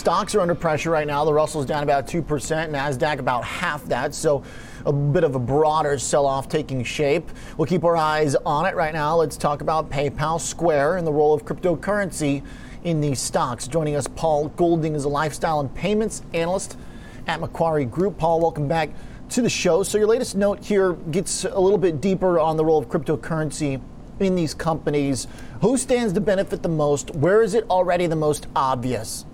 stocks are under pressure right now. The Russell's down about 2%, NASDAQ about half that. So a bit of a broader sell off taking shape. We'll keep our eyes on it right now. Let's talk about PayPal Square and the role of cryptocurrency in these stocks. Joining us, Paul Golding is a lifestyle and payments analyst at Macquarie Group. Paul, welcome back to the show. So, your latest note here gets a little bit deeper on the role of cryptocurrency in these companies. Who stands to benefit the most? Where is it already the most obvious?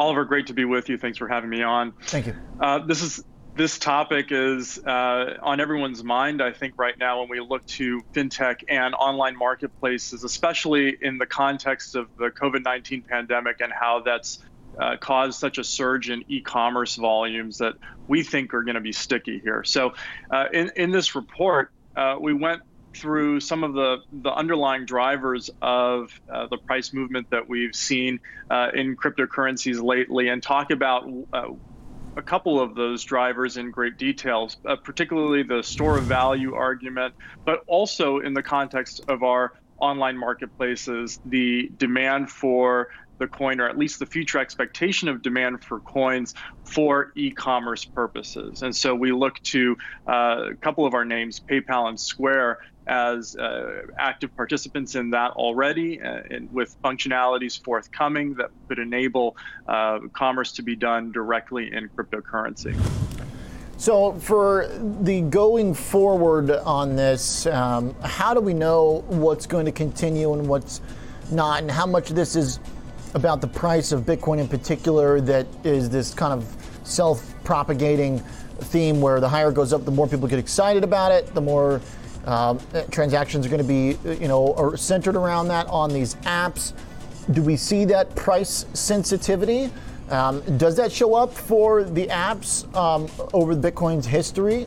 Oliver, great to be with you. Thanks for having me on. Thank you. Uh, this is this topic is uh, on everyone's mind, I think, right now when we look to fintech and online marketplaces, especially in the context of the COVID 19 pandemic and how that's uh, caused such a surge in e commerce volumes that we think are going to be sticky here. So, uh, in, in this report, uh, we went through some of the, the underlying drivers of uh, the price movement that we've seen uh, in cryptocurrencies lately and talk about uh, a couple of those drivers in great details, uh, particularly the store of value argument, but also in the context of our online marketplaces, the demand for the coin, or at least the future expectation of demand for coins for e commerce purposes. And so we look to uh, a couple of our names, PayPal and Square, as uh, active participants in that already, uh, and with functionalities forthcoming that could enable uh, commerce to be done directly in cryptocurrency. So, for the going forward on this, um, how do we know what's going to continue and what's not, and how much of this is about the price of Bitcoin in particular that is this kind of self propagating theme where the higher it goes up, the more people get excited about it, the more um, transactions are going to be, you know, centered around that on these apps. Do we see that price sensitivity? Um, does that show up for the apps um, over Bitcoin's history?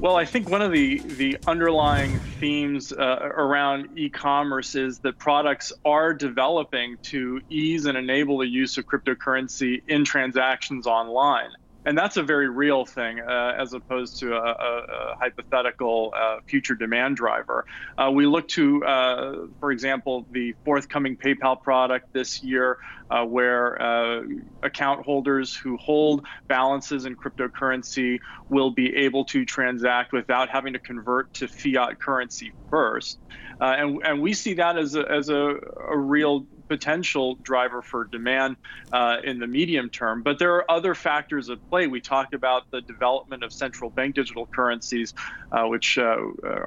Well, I think one of the, the underlying themes uh, around e commerce is that products are developing to ease and enable the use of cryptocurrency in transactions online and that's a very real thing uh, as opposed to a, a, a hypothetical uh, future demand driver. Uh, we look to, uh, for example, the forthcoming PayPal product this year, uh, where uh, account holders who hold balances in cryptocurrency will be able to transact without having to convert to fiat currency first. and, and we see that as a, as a, a real potential driver for demand uh, in the medium term. But there are other factors at play. We talk about the development of central bank digital currencies, uh, which uh,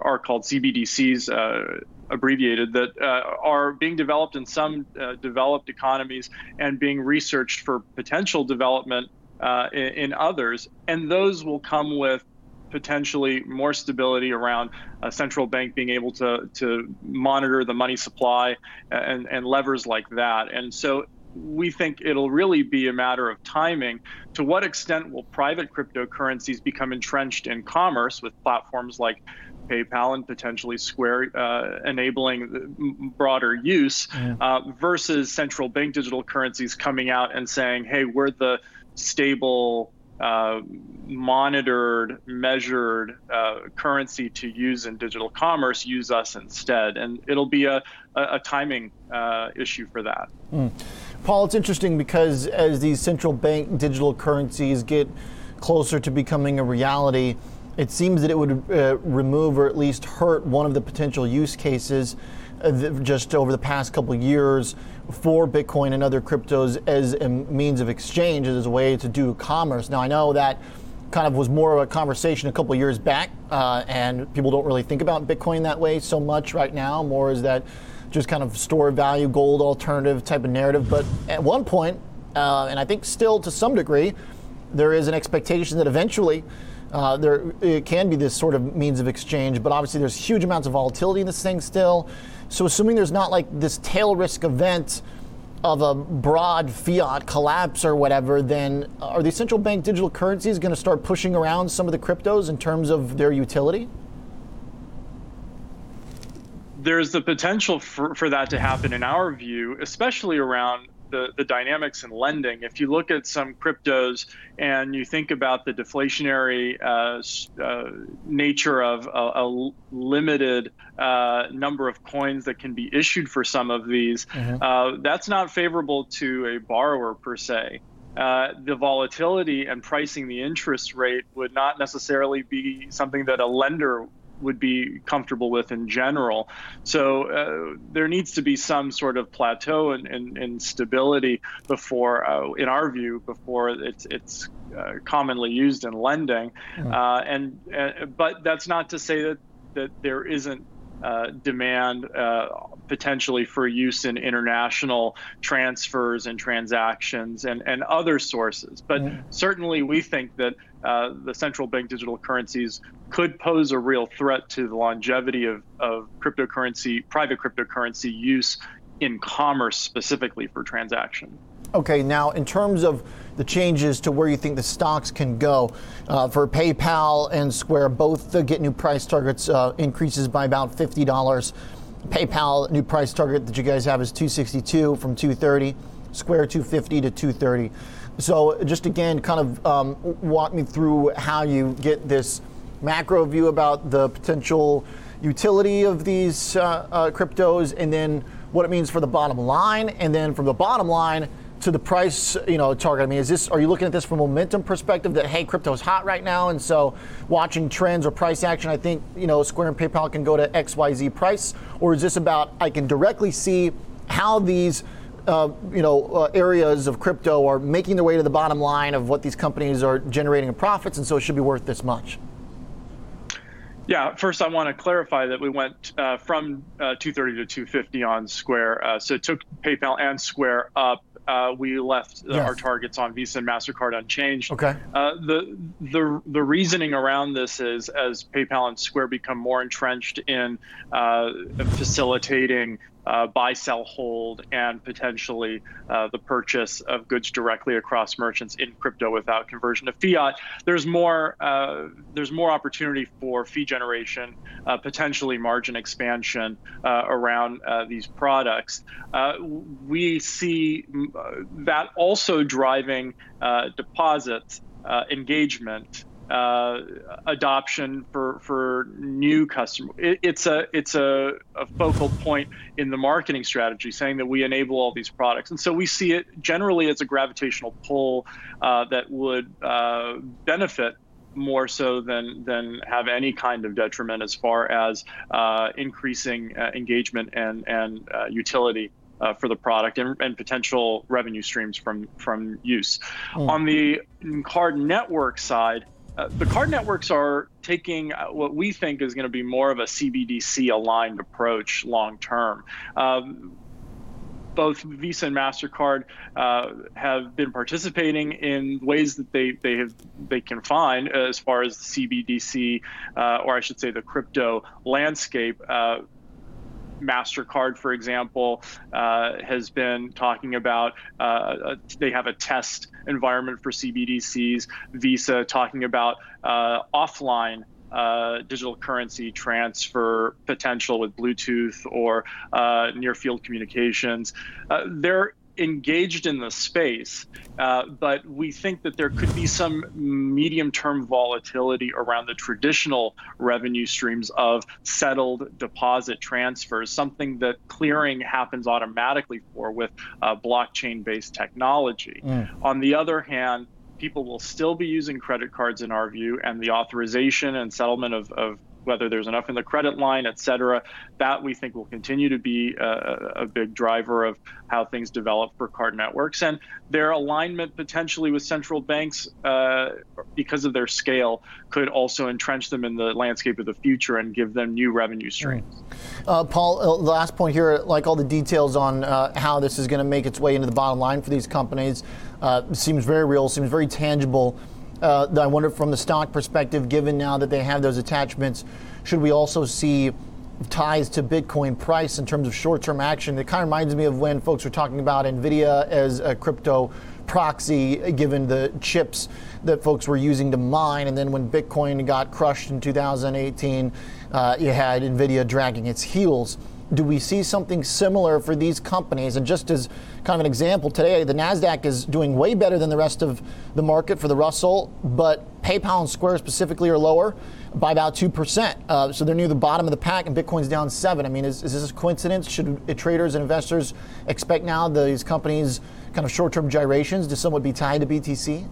are called CBDCs uh, abbreviated that uh, are being developed in some uh, developed economies and being researched for potential development uh, in, in, others. And those will come with potentially more stability around a central bank being able to, to monitor the money supply and, and levers like that. And so we think it'll really be a matter of timing. To what extent will private cryptocurrencies become entrenched in commerce with platforms like PayPal and potentially Square uh, enabling broader use yeah. uh, versus central bank digital currencies coming out and saying, hey, we're the stable uh, monitored, measured uh, currency to use in digital commerce, use us instead. And it'll be a, a, a timing uh, issue for that. Mm. Paul, it's interesting because as these central bank digital currencies get closer to becoming a reality, it seems that it would uh, remove or at least hurt one of the potential use cases uh, just over the past couple years for Bitcoin and other cryptos as a means of exchange, as a way to do commerce. Now, I know that kind of was more of a conversation a couple years back, uh, and people don't really think about Bitcoin that way so much right now. More is that just kind of store value, gold alternative type of narrative. But at one point, uh, and I think still to some degree, there is an expectation that eventually uh, there it can be this sort of means of exchange. But obviously, there's huge amounts of volatility in this thing still. So assuming there's not like this tail risk event of a broad fiat collapse or whatever, then are the central bank digital currencies going to start pushing around some of the cryptos in terms of their utility? There's the potential for, for that to happen in our view, especially around the, the dynamics in lending, if you look at some cryptos and you think about the deflationary uh, uh, nature of a, a limited uh, number of coins that can be issued for some of these, mm-hmm. Uh, that's not favorable to a borrower per se. Uh, the volatility and pricing the interest rate would not necessarily be something that a lender would be comfortable with in general. So uh, there needs to be some sort of plateau and, and, and stability before, uh, in our view, before it's it's uh, commonly used in lending. Mm-hmm. and uh, but that's not to say that that there isn't uh, demand uh, potentially for use in international transfers and transactions and, and other sources. But mm-hmm. certainly, we think that uh, the central bank digital currencies could pose a real threat to the longevity of, of cryptocurrency, private cryptocurrency use in commerce specifically for transaction. Okay, now in terms of the changes to where you think the stocks can go, uh, for PayPal and Square, both the get new price targets uh, increases by about fifty dollars. PayPal new price target that you guys have is 262 from 230. Square 250 to 230. So just again, kind of um, walk me through how you get this macro view about the potential utility of these uh, uh, cryptos, and then what it means for the bottom line, and then from the bottom line to the price, you know, target. I mean, is this? Are you looking at this from a momentum perspective that hey, crypto is hot right now, and so watching trends or price action, I think you know Square and PayPal can go to X Y Z price, or is this about I can directly see how these uh, you know, uh, areas of crypto are making their way to the bottom line of what these companies are generating in profits, and so it should be worth this much. Yeah, first I want to clarify that we went uh, from uh, 230 to 250 on Square. Uh, so it took PayPal and Square up. Uh, we left yes. our targets on Visa and Mastercard unchanged. Okay. the the the reasoning around this is as PayPal and Square become more entrenched in facilitating uh, buy, sell, hold, and potentially uh, the purchase of goods directly across merchants in crypto without conversion to fiat. There's more uh, there's more opportunity for fee generation, uh, potentially margin expansion uh, around uh, these products. we see that also driving deposits engagement uh, adoption for for new customers. It, it's a it's a, a, focal point in the marketing strategy, saying that we enable all these products, and so we see it generally as a gravitational pull uh, that would uh, benefit more so than than have any kind of detriment as far as uh, increasing uh, engagement and and uh, utility. Uh, for the product and, and, potential revenue streams from from use. Mm. On the card network side, uh, the card networks are taking uh, what we think is going to be more of a CBDC aligned approach long term. Um, both Visa and Mastercard uh, have been participating in ways that they they have they can find as far as the CBDC, uh, or I should say, the crypto landscape. Uh, MasterCard, for example, uh, has been talking about uh, they have a test environment for CBDCs. Visa talking about uh, offline uh, digital currency transfer potential with Bluetooth or uh, near field communications. Uh, there engaged in the space, uh, but we think that there could be some medium term volatility around the traditional revenue streams of settled deposit transfers, something that clearing happens automatically for with uh, blockchain based technology. Mm. On the other hand, people will still be using credit cards in our view, and the authorization and settlement of, of whether there's enough in the credit line, et cetera. That we think will continue to be a, a, big driver of how things develop for card networks and their alignment potentially with central banks uh, because of their scale could also entrench them in the landscape of the future and give them new revenue streams. Uh, Paul, uh, last point here, like all the details on uh, how this is going to make its way into the bottom line for these companies, uh, seems very real, seems very tangible. Uh, I wonder from the stock perspective, given now that they have those attachments, should we also see ties to Bitcoin price in terms of short term action? It kind of reminds me of when folks were talking about NVIDIA as a crypto proxy, given the chips that folks were using to mine. And then when Bitcoin got crushed in 2018, uh, you had NVIDIA dragging its heels. Do we see something similar for these companies? And just as kind of an example, today the NASDAQ is doing way better than the rest of the market for the Russell, but PayPal and Square specifically are lower by about 2%. Uh, so they're near the bottom of the pack, and Bitcoin's down 7 I mean, is, is this a coincidence? Should traders and investors expect now these companies' kind of short term gyrations to somewhat be tied to BTC?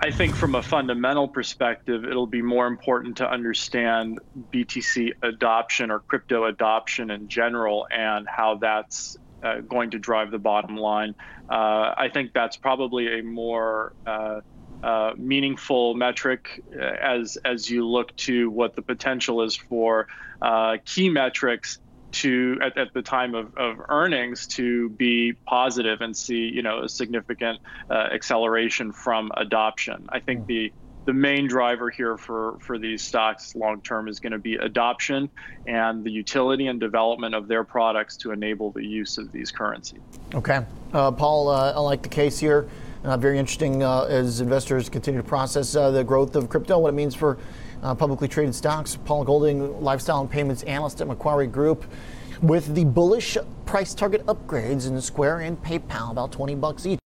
I think from a fundamental perspective, it'll be more important to understand BTC adoption or crypto adoption in general and how that's uh, going to drive the bottom line. Uh, I think that's probably a more uh, uh meaningful metric uh, as as you look to what the potential is for uh, key metrics to at, at the time of, of earnings to be positive and see you know a significant uh, acceleration from adoption. I think the the main driver here for, for these stocks long term is going to be adoption and the utility and development of their products to enable the use of these currencies. Okay. Uh, Paul, uh, I like the case here. Uh, very interesting uh, as investors continue to process uh, the growth of crypto, what it means for uh, publicly traded stocks. Paul Golding, lifestyle and payments analyst at Macquarie Group, with the bullish price target upgrades in Square and PayPal, about 20 bucks each.